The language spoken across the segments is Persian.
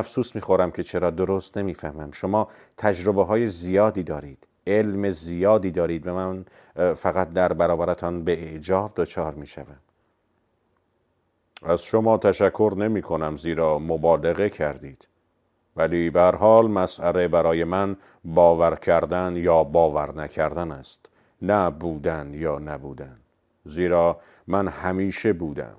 افسوس می‌خورم که چرا درست نمی‌فهمم. شما تجربه های زیادی دارید علم زیادی دارید و من فقط در برابرتان به اعجاب دچار می‌شوم. از شما تشکر نمی کنم زیرا مبالغه کردید. ولی به حال مسئله برای من باور کردن یا باور نکردن است. نه بودن یا نبودن. زیرا من همیشه بودم.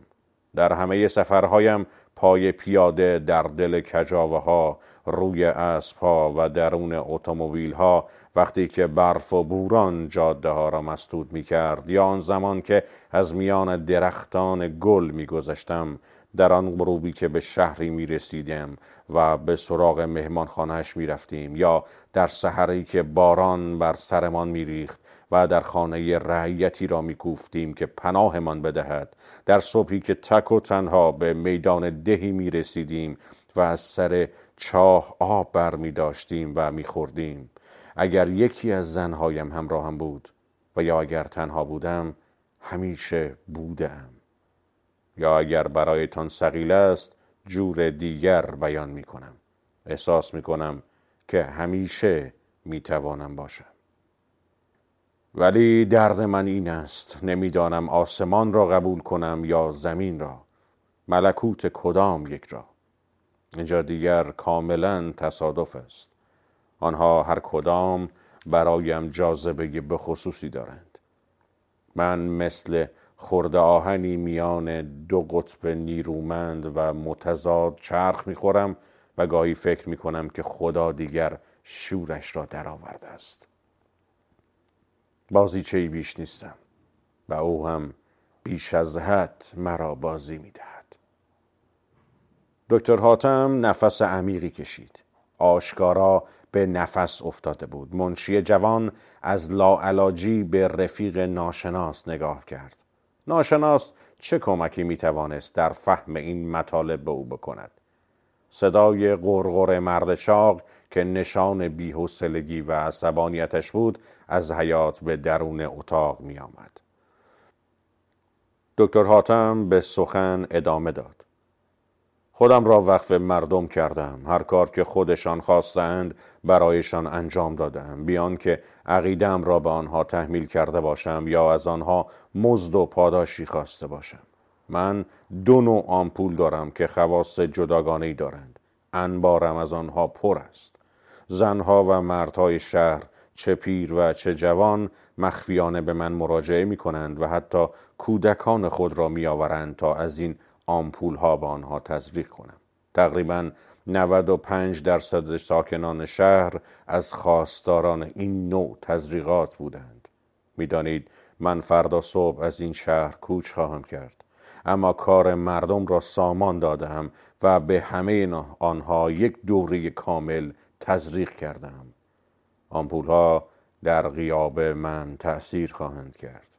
در همه سفرهایم پای پیاده در دل کجاوه ها روی اسب ها و درون اتومبیل ها وقتی که برف و بوران جاده ها را مسدود می کرد یا آن زمان که از میان درختان گل می گذشتم در آن غروبی که به شهری می رسیدم و به سراغ مهمان خانهش می رفتیم یا در سحری که باران بر سرمان می ریخت و در خانه رعیتی را می کوفتیم که پناهمان بدهد در صبحی که تک و تنها به میدان دهی می رسیدیم و از سر چاه آب بر می داشتیم و می خوردیم. اگر یکی از زنهایم همراهم بود و یا اگر تنها بودم همیشه بودم. یا اگر برایتان سقیل است جور دیگر بیان می کنم. احساس می کنم که همیشه می توانم باشم. ولی درد من این است. نمی‌دانم آسمان را قبول کنم یا زمین را. ملکوت کدام یک را؟ اینجا دیگر کاملا تصادف است. آنها هر کدام برایم جاذبه به خصوصی دارند. من مثل خورده آهنی میان دو قطب نیرومند و متضاد چرخ می‌خورم و گاهی فکر می‌کنم که خدا دیگر شورش را درآورده است. بازیچه بیش نیستم و او هم بیش از حد مرا بازی می‌دهد. دکتر حاتم نفس عمیقی کشید آشکارا به نفس افتاده بود منشی جوان از لاعلاجی به رفیق ناشناس نگاه کرد ناشناس چه کمکی می توانست در فهم این مطالب به او بکند صدای غرغر مرد چاق که نشان بیحوصلگی و عصبانیتش بود از حیات به درون اتاق می آمد. دکتر حاتم به سخن ادامه داد. خودم را وقف مردم کردم. هر کار که خودشان خواستند برایشان انجام دادم. بیان که عقیدم را به آنها تحمیل کرده باشم یا از آنها مزد و پاداشی خواسته باشم. من دو نوع آمپول دارم که خواست جداگانه ای دارند. انبارم از آنها پر است. زنها و مردهای شهر چه پیر و چه جوان مخفیانه به من مراجعه می کنند و حتی کودکان خود را می آورند تا از این آمپول ها به آنها تزریق کنم. تقریبا 95 درصد ساکنان شهر از خواستاران این نوع تزریقات بودند. می‌دانید من فردا صبح از این شهر کوچ خواهم کرد. اما کار مردم را سامان دادم و به همه آنها یک دوره کامل تزریق کردم آمپول ها در غیاب من تأثیر خواهند کرد.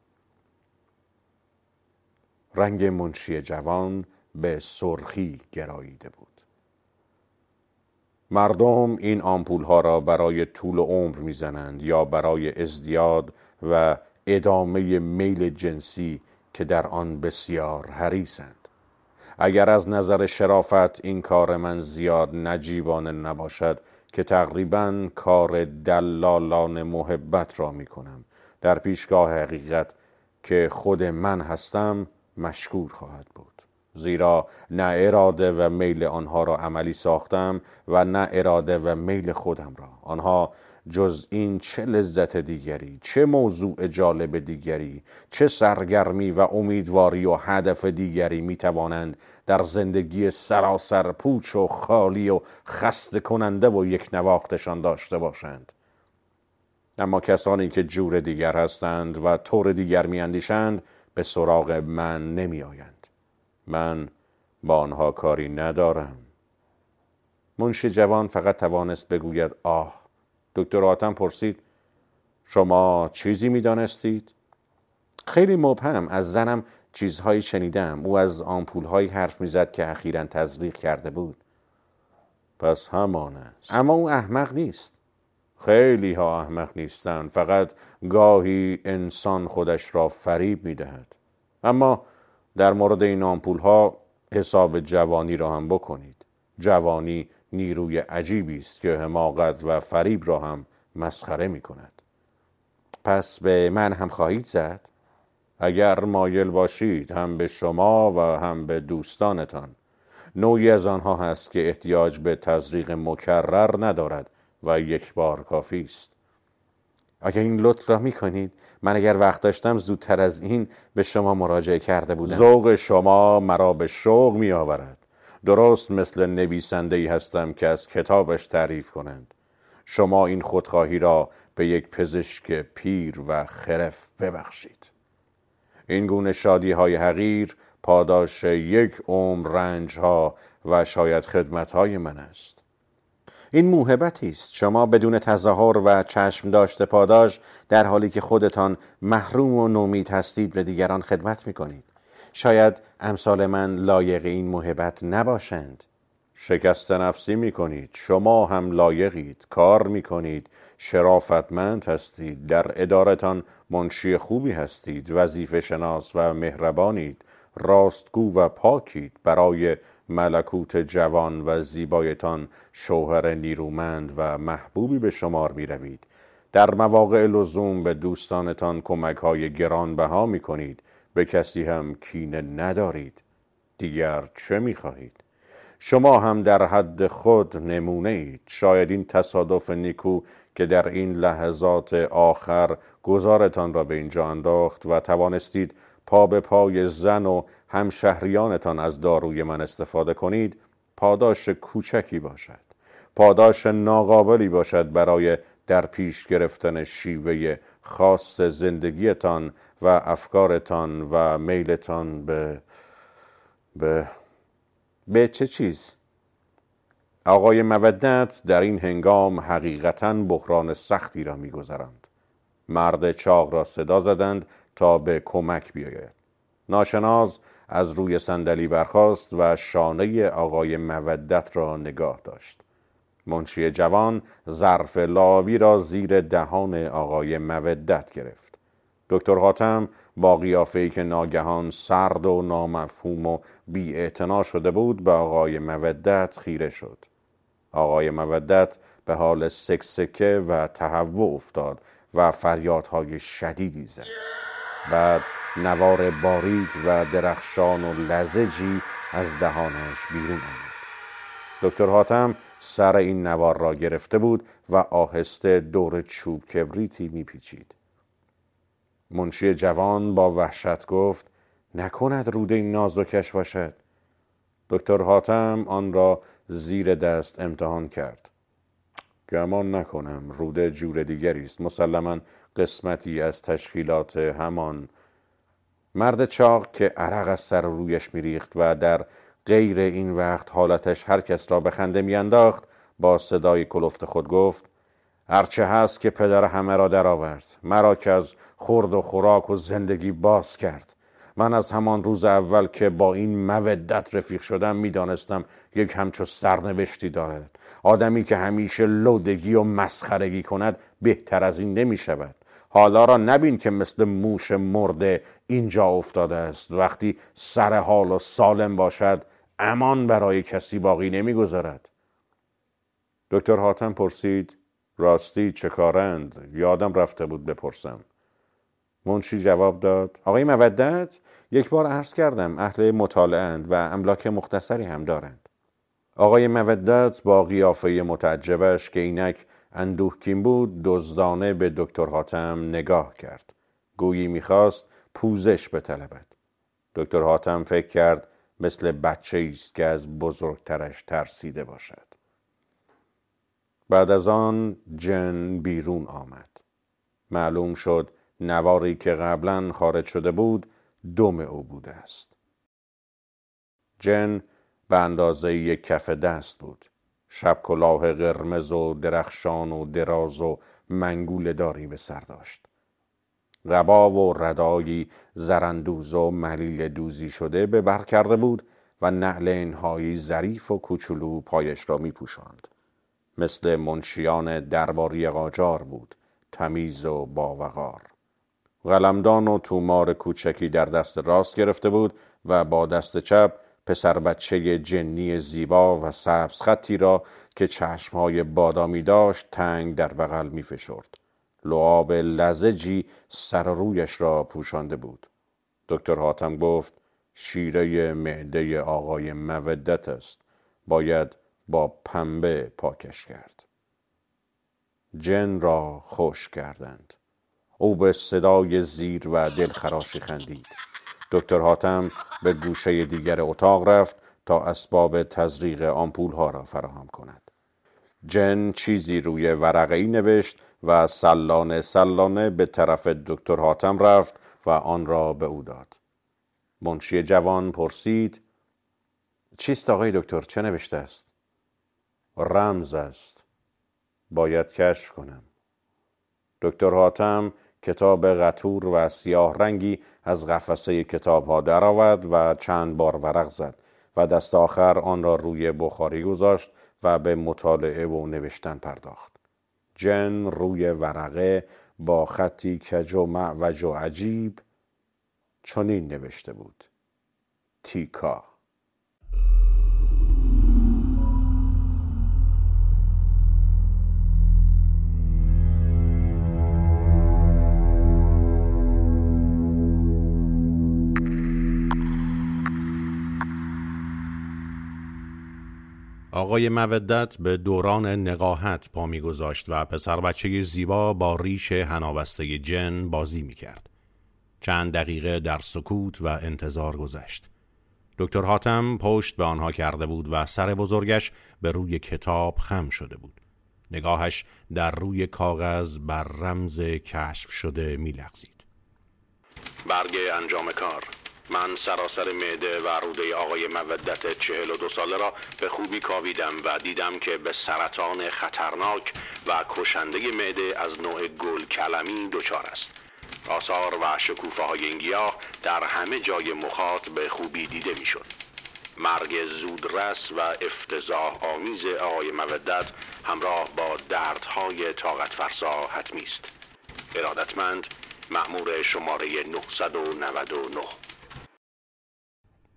رنگ منشی جوان به سرخی گراییده بود. مردم این آمپول ها را برای طول عمر می‌زنند یا برای ازدیاد و ادامه میل جنسی که در آن بسیار حریصند. اگر از نظر شرافت این کار من زیاد نجیبانه نباشد که تقریبا کار دلالان محبت را می کنم در پیشگاه حقیقت که خود من هستم مشکور خواهد بود. زیرا نه اراده و میل آنها را عملی ساختم و نه اراده و میل خودم را. آنها جز این چه لذت دیگری چه موضوع جالب دیگری چه سرگرمی و امیدواری و هدف دیگری می توانند در زندگی سراسر پوچ و خالی و خسته کننده و یک نواختشان داشته باشند. اما کسانی که جور دیگر هستند و طور دیگر میاندیشند به سراغ من نمی آیند. من با آنها کاری ندارم. منشی جوان فقط توانست بگوید آه دکتر آتم پرسید شما چیزی می دانستید؟ خیلی مبهم از زنم چیزهایی شنیدم. او از آمپولهایی حرف می‌زد که اخیرا تزریق کرده بود. پس همان است. اما او احمق نیست. خیلی ها احمق نیستند فقط گاهی انسان خودش را فریب می دهد اما در مورد این آمپول ها حساب جوانی را هم بکنید. جوانی نیروی عجیبی است که حماقت و فریب را هم مسخره می کند پس به من هم خواهید زد؟ اگر مایل باشید هم به شما و هم به دوستانتان. نوعی از آنها هست که احتیاج به تزریق مکرر ندارد. و یک بار کافی است. اگر این لطف را می کنید من اگر وقت داشتم زودتر از این به شما مراجعه کرده بودم. ذوق شما مرا به شوق می آورد درست مثل نویسنده ای هستم که از کتابش تعریف کنند. شما این خودخواهی را به یک پزشک پیر و خرف ببخشید. این گونه شادی های حقیر پاداش یک عمر رنج ها و شاید خدمت های من است. این موهبتی است. شما بدون تظاهر و چشم داشته پاداش در حالی که خودتان محروم و نومید هستید به دیگران خدمت می کنید شاید امثال من لایق این محبت نباشند. شکست نفسی می کنید شما هم لایقید. کار می کنید شرافتمند هستید. در ادارتان منشی خوبی هستید. وظیفه شناس و مهربانید. راستگو و پاکید برای ملکوت جوان و زیبایتان شوهر نیرومند و محبوبی به شمار می روید در مواقع لزوم به دوستانتان کمک های گرانبها می کنید به کسی هم کینه ندارید. دیگر چه می خواهید؟ شما هم در حد خود نمونه اید. شاید این تصادف نیکو که در این لحظات آخر گذارتان را به اینجا انداخت و توانستید پا به پای زن و همشهریانتان از داروی من استفاده کنید پاداش کوچکی باشد پاداش ناقابلی باشد برای در پیش گرفتن شیوه خاص زندگیتان و افکارتان و میلتان به به به چه چیز؟ آقای مودت در این هنگام حقیقتا بحران سختی را میگذراند مرد چاق را صدا زدند تا به کمک بیاید. ناشناز از روی صندلی برخاست و شانه آقای مودت را نگاه داشت. منشی جوان ظرف لابی را زیر دهان آقای مودت گرفت. دکتر حاتم با قیافه‌ای که ناگهان سرد و نامفهوم و بی شده بود به آقای مودت خیره شد. آقای مودت به حال سکسکه و تهوع افتاد و فریادهای شدیدی زد. بعد نوار باریک و درخشان و لزجی از دهانش بیرون آمد. دکتر حاتم سر این نوار را گرفته بود و آهسته دور چوب کبریتی میپیچید. منشی جوان با وحشت گفت نکند روده نازکش باشد. دکتر حاتم آن را زیر دست امتحان کرد. گمان نکنم روده جور دیگری است. مسلما قسمتی از تشکیلات همان مرد چاق که عرق از سر رویش میریخت و در غیر این وقت حالتش هر کس را به خنده میانداخت با صدای کلفت خود گفت هرچه هست که پدر همه را درآورد. مرا که از خورد و خوراک و زندگی باز کرد. من از همان روز اول که با این مودت رفیق شدم می‌دانستم یک همچو سرنوشتی دارد. آدمی که همیشه لودگی و مسخرگی کند بهتر از این نمی شود حالا را نبین که مثل موش مرده اینجا افتاده است. وقتی سر حال و سالم باشد امان برای کسی باقی نمی‌گذارد. دکتر حاتم پرسید راستی چه کارند؟ یادم رفته بود بپرسم. منشی جواب داد. آقای مودت یک بار عرض کردم اهل مطالعه و املاک مختصری هم دارند. آقای مودت با قیافه متعجبش که اینک اندوهکین بود دزدانه به دکتر حاتم نگاه کرد. گویی می‌خواست پوزش بطلبد. دکتر حاتم فکر کرد مثل بچه است که از بزرگترش ترسیده باشد. بعد از آن جن بیرون آمد. معلوم شد نواری که قبلا خارج شده بود دم او بوده است. جن به اندازه یک کف دست بود. شب کلاه قرمز و درخشان و دراز و منگول داری به سر داشت. ربا و ردایی زرندوز و ملیل دوزی شده به بر کرده بود و نعل انهایی ظریف و کوچولو پایش را می پوشاند. مثل منشیان درباری قاجار بود تمیز و باوقار. قلمدان و تومار کوچکی در دست راست گرفته بود و با دست چپ پسر بچه جنی زیبا و سبز خطی را که چشمهای بادامی داشت تنگ در بغل می فشرد. لعاب لزجی سر رویش را پوشانده بود. دکتر حاتم گفت شیره معده آقای مودت است. باید با پنبه پاکش کرد. جن را خوش کردند. او به صدای زیر و دلخراشی خندید. دکتر حاتم به گوشه دیگر اتاق رفت تا اسباب تزریق آمپول ها را فراهم کند. جن چیزی روی ورقه ای نوشت و سلانه سلانه به طرف دکتر حاتم رفت و آن را به او داد. منشی جوان پرسید چیست آقای دکتر چه نوشته است؟ رمز است. باید کشف کنم. دکتر حاتم کتاب غتور و سیاه رنگی از قفسه کتاب ها درآورد و چند بار ورق زد و دست آخر آن را روی بخاری گذاشت و به مطالعه و نوشتن پرداخت. جن روی ورقه با خطی کج و معوج و عجیب چنین نوشته بود تیکا آقای مودت به دوران نقاهت پا میگذاشت و پسر بچه زیبا با ریش هنابسته جن بازی می‌کرد. چند دقیقه در سکوت و انتظار گذشت. دکتر حاتم پشت به آنها کرده بود و سر بزرگش به روی کتاب خم شده بود. نگاهش در روی کاغذ بر رمز کشف شده میلغزید. برگ انجام کار من سراسر معده و روده آقای مودت چهل و دو ساله را به خوبی کاویدم و دیدم که به سرطان خطرناک و کشنده معده از نوع گل کلمی دچار است. آثار و شکوفه های این گیاه در همه جای مخاط به خوبی دیده می‌شد. مرگ زودرس و افتضاح آمیز آقای مودت همراه با دردهای طاقت فرسا حتمی است. ارادتمند مأمور شماره 999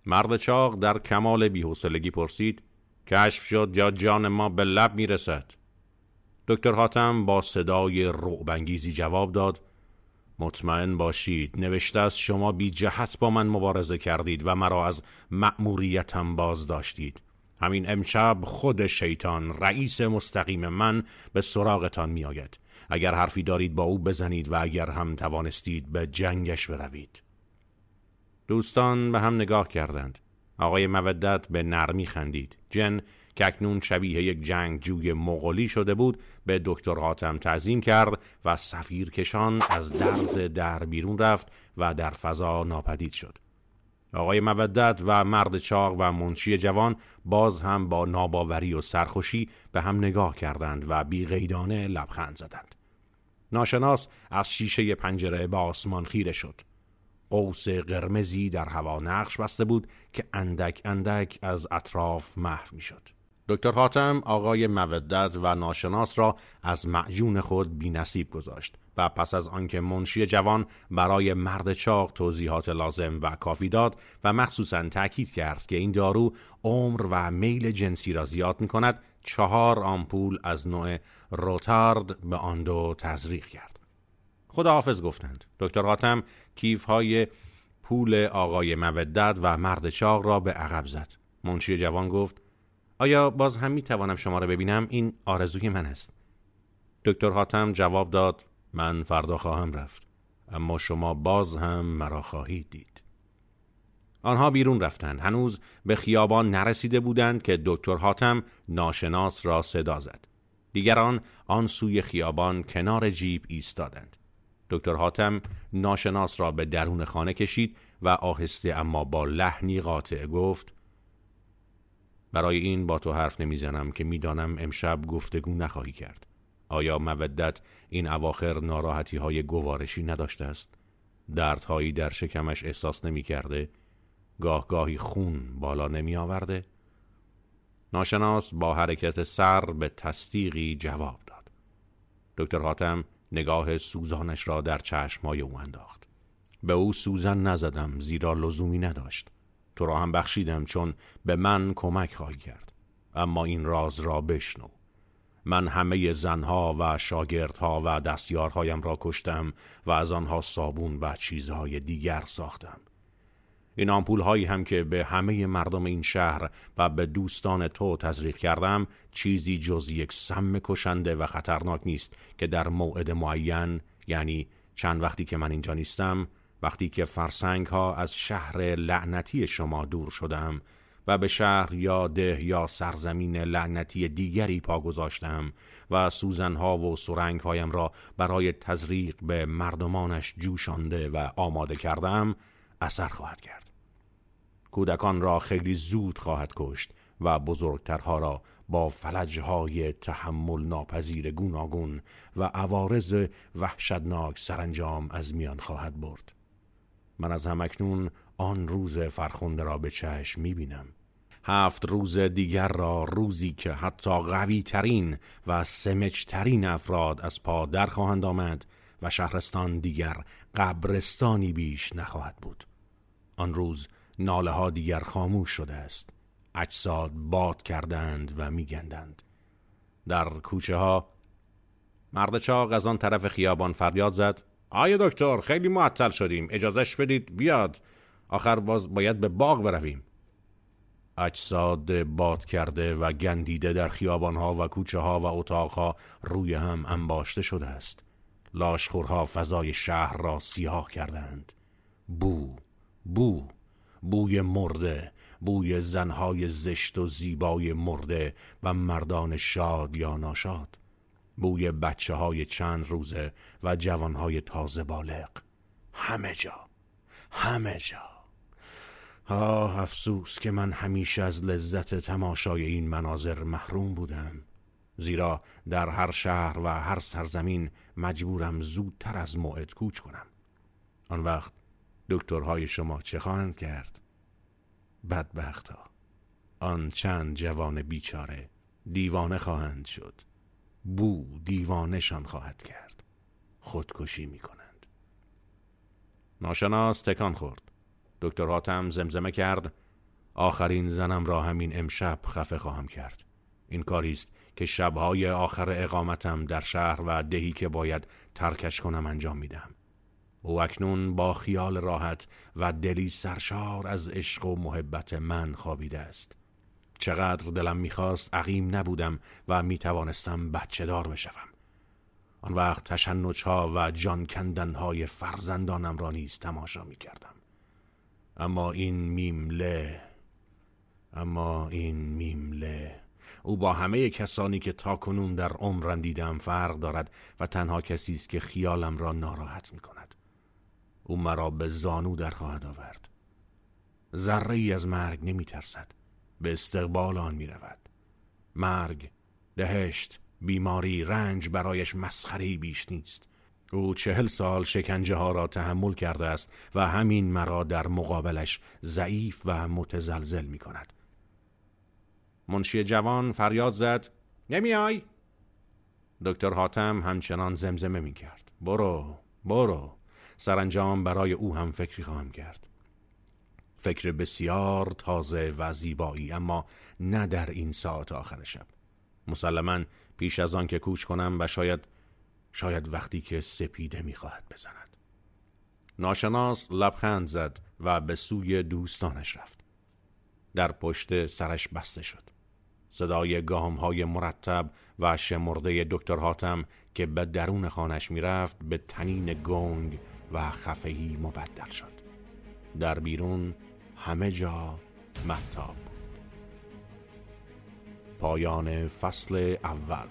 مرد چاق در کمال بیحوصلگی پرسید کشف شد یا جان ما به لب می‌رسد؟ دکتر حاتم با صدای رعبانگیزی جواب داد مطمئن باشید نوشته است شما بی جهت با من مبارزه کردید و مرا از مأموریتم باز داشتید همین امشب خود شیطان رئیس مستقیم من به سراغتان می آید. اگر حرفی دارید با او بزنید و اگر هم توانستید به جنگش بروید. دوستان به هم نگاه کردند. آقای مودت به نرمی خندید. جن که اکنون شبیه یک جنگجوی مغولی شده بود به دکتر حاتم تعظیم کرد و سفیر کشان از درز در بیرون رفت و در فضا ناپدید شد. آقای مودت و مرد چاق و منشی جوان باز هم با ناباوری و سرخوشی به هم نگاه کردند و بی غیدانه لبخند زدند. ناشناس از شیشه پنجره به آسمان خیره شد. قوس قرمزی در هوا نقش بسته بود که اندک اندک از اطراف محو شد. دکتر حاتم آقای مودت و ناشناس را از معجون خود بی نصیب گذاشت و پس از آنکه منشی جوان برای مرد چاق توضیحات لازم و کافی داد و مخصوصا تاکید کرد که این دارو عمر و میل جنسی را زیاد می کند چهار آمپول از نوع روتارد به آن دو تزریق کرد خداحافظ گفتند. دکتر حاتم کیف های پول آقای مودت و مرد چاق را به عقب زد. منشی جوان گفت آیا باز هم می توانم شما را ببینم؟ این آرزوی من است. دکتر حاتم جواب داد من فردا خواهم رفت اما شما باز هم مرا خواهید دید. آنها بیرون رفتند. هنوز به خیابان نرسیده بودند که دکتر حاتم ناشناس را صدا زد. دیگران آن سوی خیابان کنار جیب ایستادند. دکتر حاتم ناشناس را به درون خانه کشید و آهسته اما با لحنی قاطع گفت برای این با تو حرف نمی‌زنم که می‌دانم امشب گفتگو نخواهی کرد آیا مودت این اواخر ناراحتی های گوارشی نداشته است؟ دردهایی در شکمش احساس نمی کرده؟ گاه گاهی خون بالا نمی آورده؟ ناشناس با حرکت سر به تصدیقی جواب داد دکتر حاتم نگاه سوزانش را در چشمای او انداخت. به او سوزن نزدم زیرا لزومی نداشت. تو را هم بخشیدم چون به من کمک خواهی کرد. اما این راز را بشنو. من همه زنها و شاگردها و دستیارهایم را کشتم و از آنها صابون و چیزهای دیگر ساختم. این آمپول هایی هم که به همه مردم این شهر و به دوستان تو تزریق کردم چیزی جز یک سم کشنده و خطرناک نیست که در موعد معین یعنی چند وقتی که من اینجا نیستم وقتی که فرسنگ ها از شهر لعنتی شما دور شدم و به شهر یا ده یا سرزمین لعنتی دیگری پا گذاشتم و سوزنها و سرنگ هایم را برای تزریق به مردمانش جوشانده و آماده کردم اثر خواهد کرد. کودکان را خیلی زود خواهد کشت و بزرگترها را با فلجهای تحمل ناپذیر گوناگون و عوارض وحشتناک سرانجام از میان خواهد برد. من از همکنون آن روز فرخنده را به چشم می‌بینم. هفت روز دیگر را روزی که حتی قوی ترین و سمج ترین افراد از پا در خواهند آمد و شهرستان دیگر قبرستانی بیش نخواهد بود. آن روز ناله ها دیگر خاموش شده است. اجساد باد کردند و میگندند. در کوچه ها مرد چاق از آن طرف خیابان فریاد زد. آیا دکتر خیلی معطل شدیم. اجازش بدید بیاد. آخر باز باید به باغ برویم. اجساد باد کرده و گندیده در خیابانها و کوچه ها و اتاقها روی هم انباشته شده است. لاشخورها فضای شهر را سیاه کردند. بو بو. بوی مرده بوی زنهای زشت و زیبای مرده و مردان شاد یا ناشاد بوی بچه های چند روزه و جوان های تازه بالغ. همه جا همه جا. آه افسوس که من همیشه از لذت تماشای این مناظر محروم بودم. زیرا در هر شهر و هر سرزمین مجبورم زودتر از موعد کوچ کنم. آن وقت دکترهای شما چه خواهند کرد؟ بدبخت ها آن چند جوان بیچاره دیوانه خواهند شد. بو دیوانشان خواهد کرد. خودکشی می کنند ناشناس تکان خورد. دکتر حاتم زمزمه کرد. آخرین زنم را همین امشب خفه خواهم کرد. این کاری است که شبهای آخر اقامتم در شهر و دهی که باید ترکش کنم انجام میدم او اکنون با خیال راحت و دلی سرشار از عشق و محبت من خوابیده است. چقدر دلم می‌خواست عقیم نبودم و می‌توانستم بچه دار بشوم. آن وقت تشنج ها و جان کندن های فرزندانم را نیز تماشا می‌کردم. اما این میمله اما این میمله او با همه کسانی که تا کنون در عمرم دیدم فرق دارد و تنها کسی است که خیالم را ناراحت می کند او مرا به زانو در خواهد آورد. ذره ای از مرگ نمی ترسد به استقبال آن می رود مرگ دهشت بیماری رنج برایش مسخری بیش نیست. او چهل سال شکنجه ها را تحمل کرده است و همین مرا در مقابلش ضعیف و متزلزل می کند منشی جوان فریاد زد نمیای؟ دکتر حاتم همچنان زمزمه می کرد برو برو. سرانجام برای او هم فکری خواهم کرد. فکر بسیار تازه و زیبایی اما نه در این ساعت آخر شب. مسلما پیش از آن که کوچ کنم و شاید شاید وقتی که سپیده می‌خواهد بزند. ناشناس لبخند زد و به سوی دوستانش رفت. در پشت سرش بسته شد. صدای گام های مرتب و شمرده دکتر حاتم که به درون خانش می‌رفت به تنین گنگ و خفهی مبدل شد. در بیرون همه جا محتاب بود. پایان فصل اول.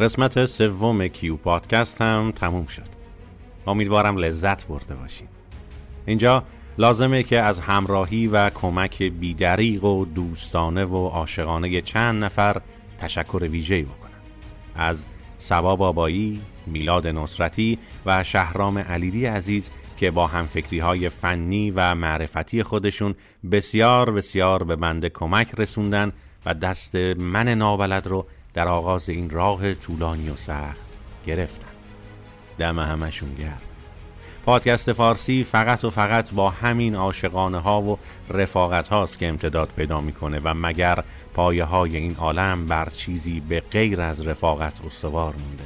قسمت سوم کیو پادکست هم تموم شد. امیدوارم لذت برده باشین. اینجا لازمه که از همراهی و کمک بیدریق و دوستانه و عاشقانه چند نفر تشکر ویژه‌ای بکنم. از سبا بابایی، میلاد نصرتی و شهرام علیدی عزیز که با همفکری های فنی و معرفتی خودشون بسیار بسیار به بنده کمک رسوندن و دست من نابلد رو در آغاز این راه طولانی و سخت گرفتن دم همشون گرم. پادکست فارسی فقط و فقط با همین عاشقانه ها و رفاقت هاست که امتداد پیدا می‌کنه و مگر پایه های این عالم بر چیزی به غیر از رفاقت استوار مونده.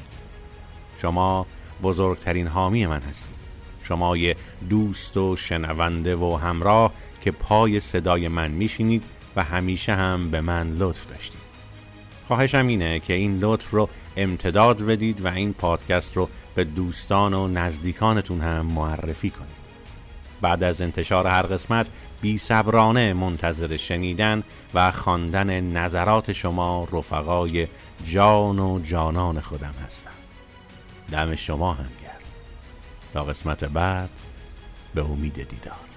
شما بزرگترین حامی من هستید. شما یه دوست و شنونده و همراه که پای صدای من میشینید و همیشه هم به من لطف داشتید. خواهشم اینه که این لطف رو امتداد بدید و این پادکست رو به دوستان و نزدیکانتون هم معرفی کنید. بعد از انتشار هر قسمت بی صبرانه منتظر شنیدن و خواندن نظرات شما رفقای جان و جانان خودم هستم. دم شما هم گرم. تا قسمت بعد به امید دیدار.